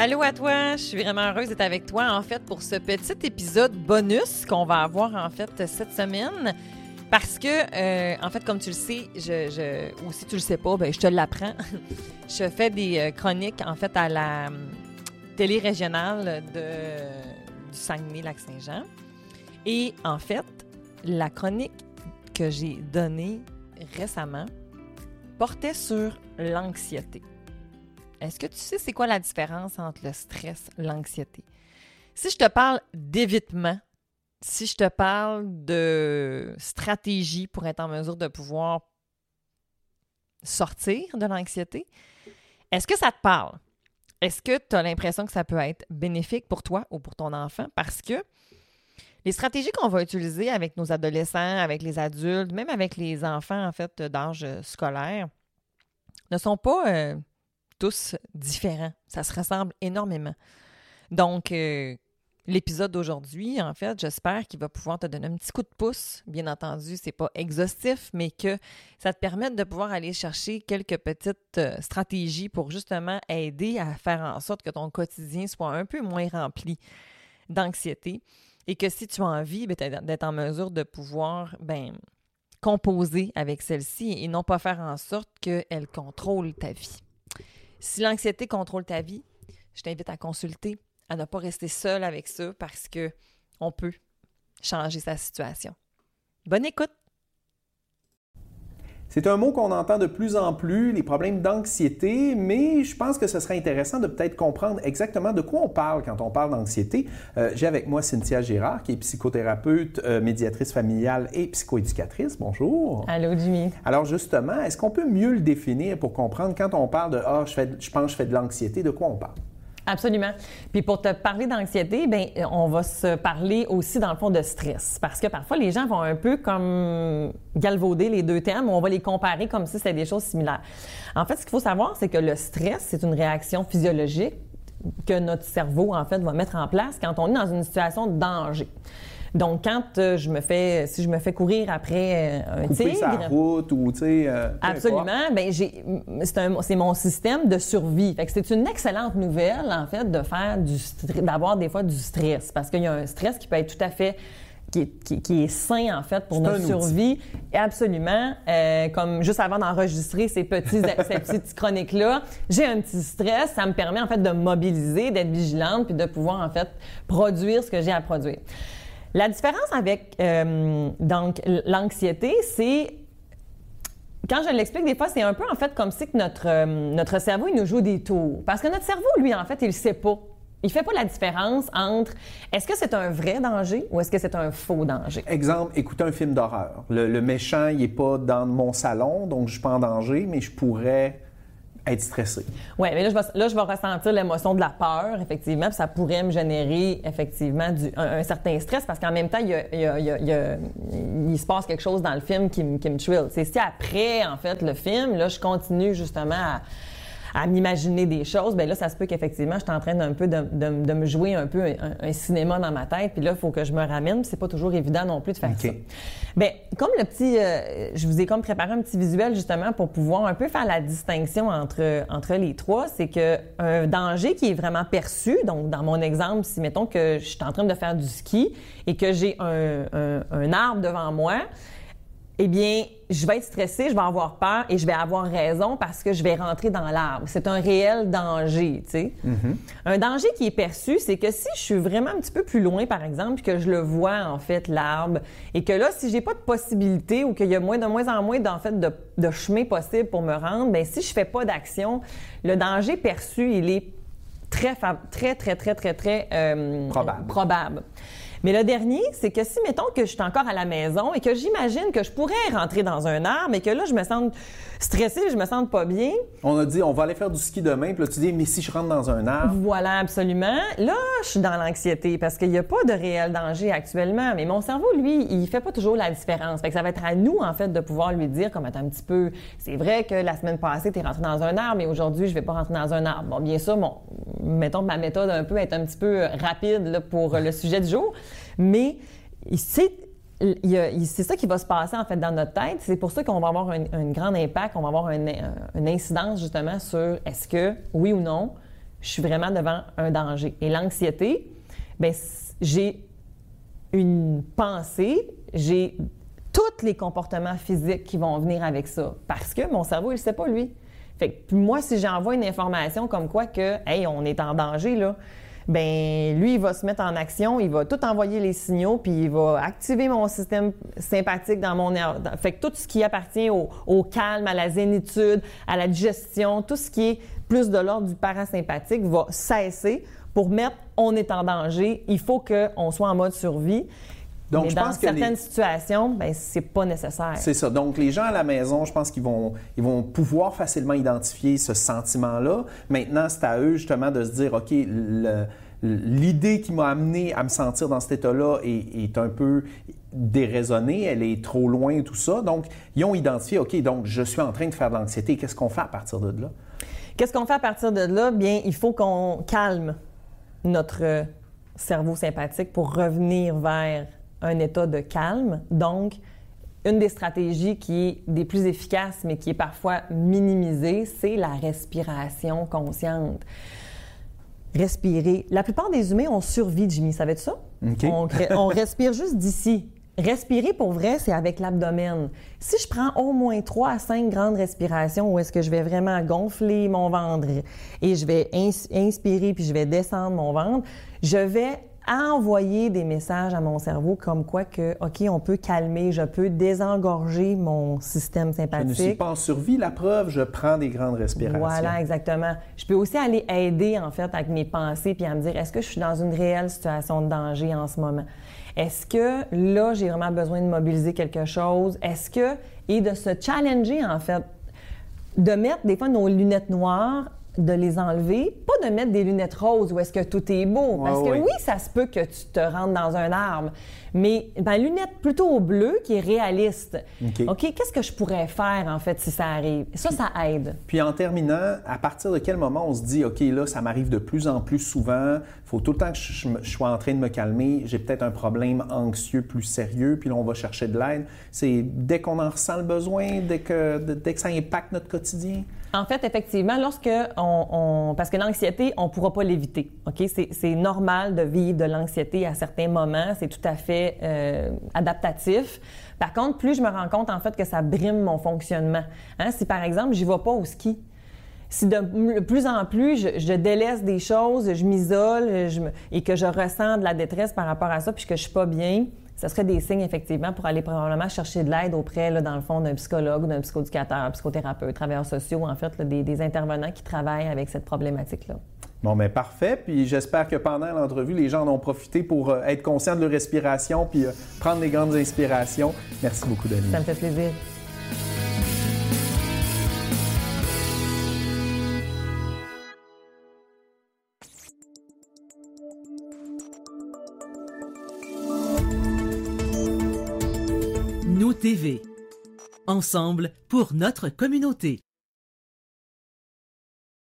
Allô à toi, je suis vraiment heureuse d'être avec toi en fait pour ce petit épisode bonus qu'on va avoir en fait cette semaine. Parce que, euh, en fait, comme tu le sais, ou si tu le sais pas, ben, je te l'apprends. je fais des euh, chroniques, en fait, à la hum, télé régionale de, du Saguenay-Lac-Saint-Jean. Et, en fait, la chronique que j'ai donnée récemment portait sur l'anxiété. Est-ce que tu sais c'est quoi la différence entre le stress et l'anxiété? Si je te parle d'évitement, si je te parle de stratégie pour être en mesure de pouvoir sortir de l'anxiété, est-ce que ça te parle? Est-ce que tu as l'impression que ça peut être bénéfique pour toi ou pour ton enfant? Parce que les stratégies qu'on va utiliser avec nos adolescents, avec les adultes, même avec les enfants, en fait, d'âge scolaire, ne sont pas euh, tous différents. Ça se ressemble énormément. Donc, euh, l'épisode d'aujourd'hui, en fait, j'espère qu'il va pouvoir te donner un petit coup de pouce. Bien entendu, c'est pas exhaustif, mais que ça te permette de pouvoir aller chercher quelques petites euh, stratégies pour justement aider à faire en sorte que ton quotidien soit un peu moins rempli d'anxiété et que si tu as envie ben, d'être en mesure de pouvoir ben, composer avec celle-ci et non pas faire en sorte qu'elle contrôle ta vie. Si l'anxiété contrôle ta vie, je t'invite à consulter, à ne pas rester seul avec ça parce que on peut changer sa situation. Bonne écoute! C'est un mot qu'on entend de plus en plus, les problèmes d'anxiété, mais je pense que ce serait intéressant de peut-être comprendre exactement de quoi on parle quand on parle d'anxiété. Euh, J'ai avec moi Cynthia Girard, qui est psychothérapeute, euh, médiatrice familiale et psychoéducatrice. Bonjour. Allô, Jimmy. Alors justement, est-ce qu'on peut mieux le définir pour comprendre quand on parle de « Ah, je, fais, je pense que je fais de l'anxiété », de quoi on parle? Absolument. Puis pour te parler d'anxiété, ben on va se parler aussi dans le fond de stress parce que parfois les gens vont un peu comme galvauder les deux termes, on va les comparer comme si c'était des choses similaires. En fait, ce qu'il faut savoir, c'est que le stress, c'est une réaction physiologique que notre cerveau en fait va mettre en place quand on est dans une situation de danger. Donc, quand euh, je me fais, si je me fais courir après euh, un Couper tigre, sa route ou, tu sais... euh, Absolument. Ben, j'ai, c'est, un- c'est mon système de survie. Fait que c'est une excellente nouvelle, en fait, de faire du d'avoir des fois du stress. Parce qu'il y a un stress qui peut être tout à fait qui est, qui- qui est sain, en fait, pour notre survie. Et absolument. Euh, comme juste avant d'enregistrer ces, petits, ces petites chroniques-là, j'ai un petit stress. Ça me permet, en fait, de me mobiliser, d'être vigilante, puis de pouvoir, en fait, produire ce que j'ai à produire. La différence avec euh, l'anxiété, c'est quand je l'explique, des fois, c'est un peu en fait comme si que notre, euh, cerveau, nous joue des tours. Parce que notre cerveau, lui, en fait, il ne sait pas. Il fait pas la différence entre est-ce que c'est un vrai danger ou est-ce que c'est un faux danger? Exemple, écouter un film d'horreur. Le, méchant, il n'est pas dans mon salon, donc je suis pas en danger, mais je pourrais être stressé. Oui, mais là je, vais, là, je vais ressentir l'émotion de la peur, effectivement, puis ça pourrait me générer, effectivement, du, un, certain stress, parce qu'en même temps, il, il il se passe quelque chose dans le film qui, me- qui me thrill. C'est si après, en fait, le film, là, je continue justement à, à m'imaginer des choses, bien là, ça se peut qu'effectivement, je suis en train d'un peu de, de- de me jouer un peu un, un cinéma dans ma tête, puis là, il faut que je me ramène, c'est pas toujours évident non plus de faire OK. ça. Bien, comme le petit, euh, je vous ai comme préparé un petit visuel justement pour pouvoir un peu faire la distinction entre, entre les trois, c'est que un danger qui est vraiment perçu, donc dans mon exemple, si mettons que je suis en train de faire du ski et que j'ai un, un- un arbre devant moi, eh bien, je vais être stressée, je vais avoir peur et je vais avoir raison parce que je vais rentrer dans l'arbre. C'est un réel danger, tu sais. Un danger qui est perçu, c'est que si je suis vraiment un petit peu plus loin, par exemple, que je le vois, en fait, l'arbre, et que là, si j'ai pas de possibilité ou qu'il y a moins de moins en moins, en fait, de, de chemin possible pour me rendre, ben si je fais pas d'action, le danger perçu, il est très, très, très, très, très, très euh, Probable. probable. Mais le dernier, c'est que si, mettons, que je suis encore à la maison et que j'imagine que je pourrais rentrer dans un arbre et que là, je me sens stressée, je me sens pas bien, On a dit, on va aller faire du ski demain, puis là, tu dis, mais si je rentre dans un arbre, voilà, absolument. Là, je suis dans l'anxiété parce qu'il n'y a pas de réel danger actuellement. Mais mon cerveau, lui, il fait pas toujours la différence. Fait que ça va être à nous, en fait, de pouvoir lui dire, comme attends un petit peu, c'est vrai que la semaine passée, tu es rentré dans un arbre, mais aujourd'hui, je vais pas rentrer dans un arbre. Bon, bien sûr, bon, mettons ma méthode un peu est un petit peu rapide pour le sujet du jour, mais c'est c'est ça qui va se passer en fait dans notre tête. C'est pour ça qu'on va avoir un, un grand impact, on va avoir un- un- une incidence justement sur est-ce que, oui ou non, je suis vraiment devant un danger. Et l'anxiété, ben j'ai une pensée, j'ai tous les comportements physiques qui vont venir avec ça. Parce que mon cerveau, il sait pas, lui. Fait que moi, si j'envoie une information comme quoi que, hey, on est en danger, là, ben lui, il va se mettre en action, il va tout envoyer les signaux, puis il va activer mon système sympathique dans mon Fait que tout ce qui appartient au, au, calme, à la zénitude, à la digestion, tout ce qui est plus de l'ordre du parasympathique va cesser pour mettre on est en danger, il faut qu'on soit en mode survie. Donc, Mais je dans pense certaines situations, ben, c'est pas nécessaire. C'est ça. Donc, les gens à la maison, je pense qu'ils vont, ils vont pouvoir facilement identifier ce sentiment-là. Maintenant, c'est à eux justement de se dire, OK, l'idée qui m'a amené à me sentir dans cet état-là est, un peu déraisonnée, elle est trop loin tout ça. Donc, ils ont identifié, OK, donc je suis en train de faire de l'anxiété. Qu'est-ce qu'on fait à partir de là? Qu'est-ce qu'on fait à partir de là? Bien, il faut qu'on calme notre cerveau sympathique pour revenir vers un état de calme. Donc, une des stratégies qui est des plus efficaces, mais qui est parfois minimisée, c'est la respiration consciente. Respirer. La plupart des humains ont survie, Jimmy. Savais-tu ça? On, on respire juste d'ici. Respirer pour vrai, c'est avec l'abdomen. Si je prends au moins 3 à 5 grandes respirations où est-ce que je vais vraiment gonfler mon ventre et je vais inspirer puis je vais descendre mon ventre, je vais envoyer des messages à mon cerveau comme quoi que, OK, on peut calmer, je peux désengorger mon système sympathique. Je ne suis pas en survie, la preuve, je prends des grandes respirations. Voilà, exactement. Je peux aussi aller aider, en fait, avec mes pensées, puis à me dire, est-ce que je suis dans une réelle situation de danger en ce moment? Est-ce que là, j'ai vraiment besoin de mobiliser quelque chose? Est-ce que, et de se challenger, en fait, de mettre des fois nos lunettes noires de les enlever, pas de mettre des lunettes roses où est-ce que tout est beau. Parce que oui. ça se peut que tu te rentres dans un arbre, mais ben, lunettes plutôt bleues qui est réaliste. OK, qu'est-ce que je pourrais faire en fait si ça arrive? Ça, ça aide. Puis en terminant, à partir de quel moment on se dit, OK, là, ça m'arrive de plus en plus souvent, il faut tout le temps que je, sois en train de me calmer, j'ai peut-être un problème anxieux plus sérieux, puis là, on va chercher de l'aide. C'est dès qu'on en ressent le besoin, dès que, dès que ça impacte notre quotidien? En fait, effectivement, lorsque on, parce que l'anxiété, on ne pourra pas l'éviter. Ok, c'est normal de vivre de l'anxiété à certains moments. C'est tout à fait euh, adaptatif. Par contre, plus je me rends compte en fait que ça brime mon fonctionnement. Hein, si par exemple, je vais pas au ski, si de plus en plus je, délaisse des choses, je m'isole et que je ressens de la détresse par rapport à ça, puis que je suis pas bien, ce serait des signes, effectivement, pour aller probablement chercher de l'aide auprès, là, dans le fond, d'un psychologue, d'un psychoéducateur, psychothérapeute, travailleurs sociaux, en fait, des, intervenants qui travaillent avec cette problématique-là. Bon, mais parfait. Puis j'espère que pendant l'entrevue, les gens en ont profité pour euh, être conscients de leur respiration puis euh, prendre des grandes inspirations. Merci beaucoup, Denis. Ça me fait plaisir. TV. Ensemble pour notre communauté.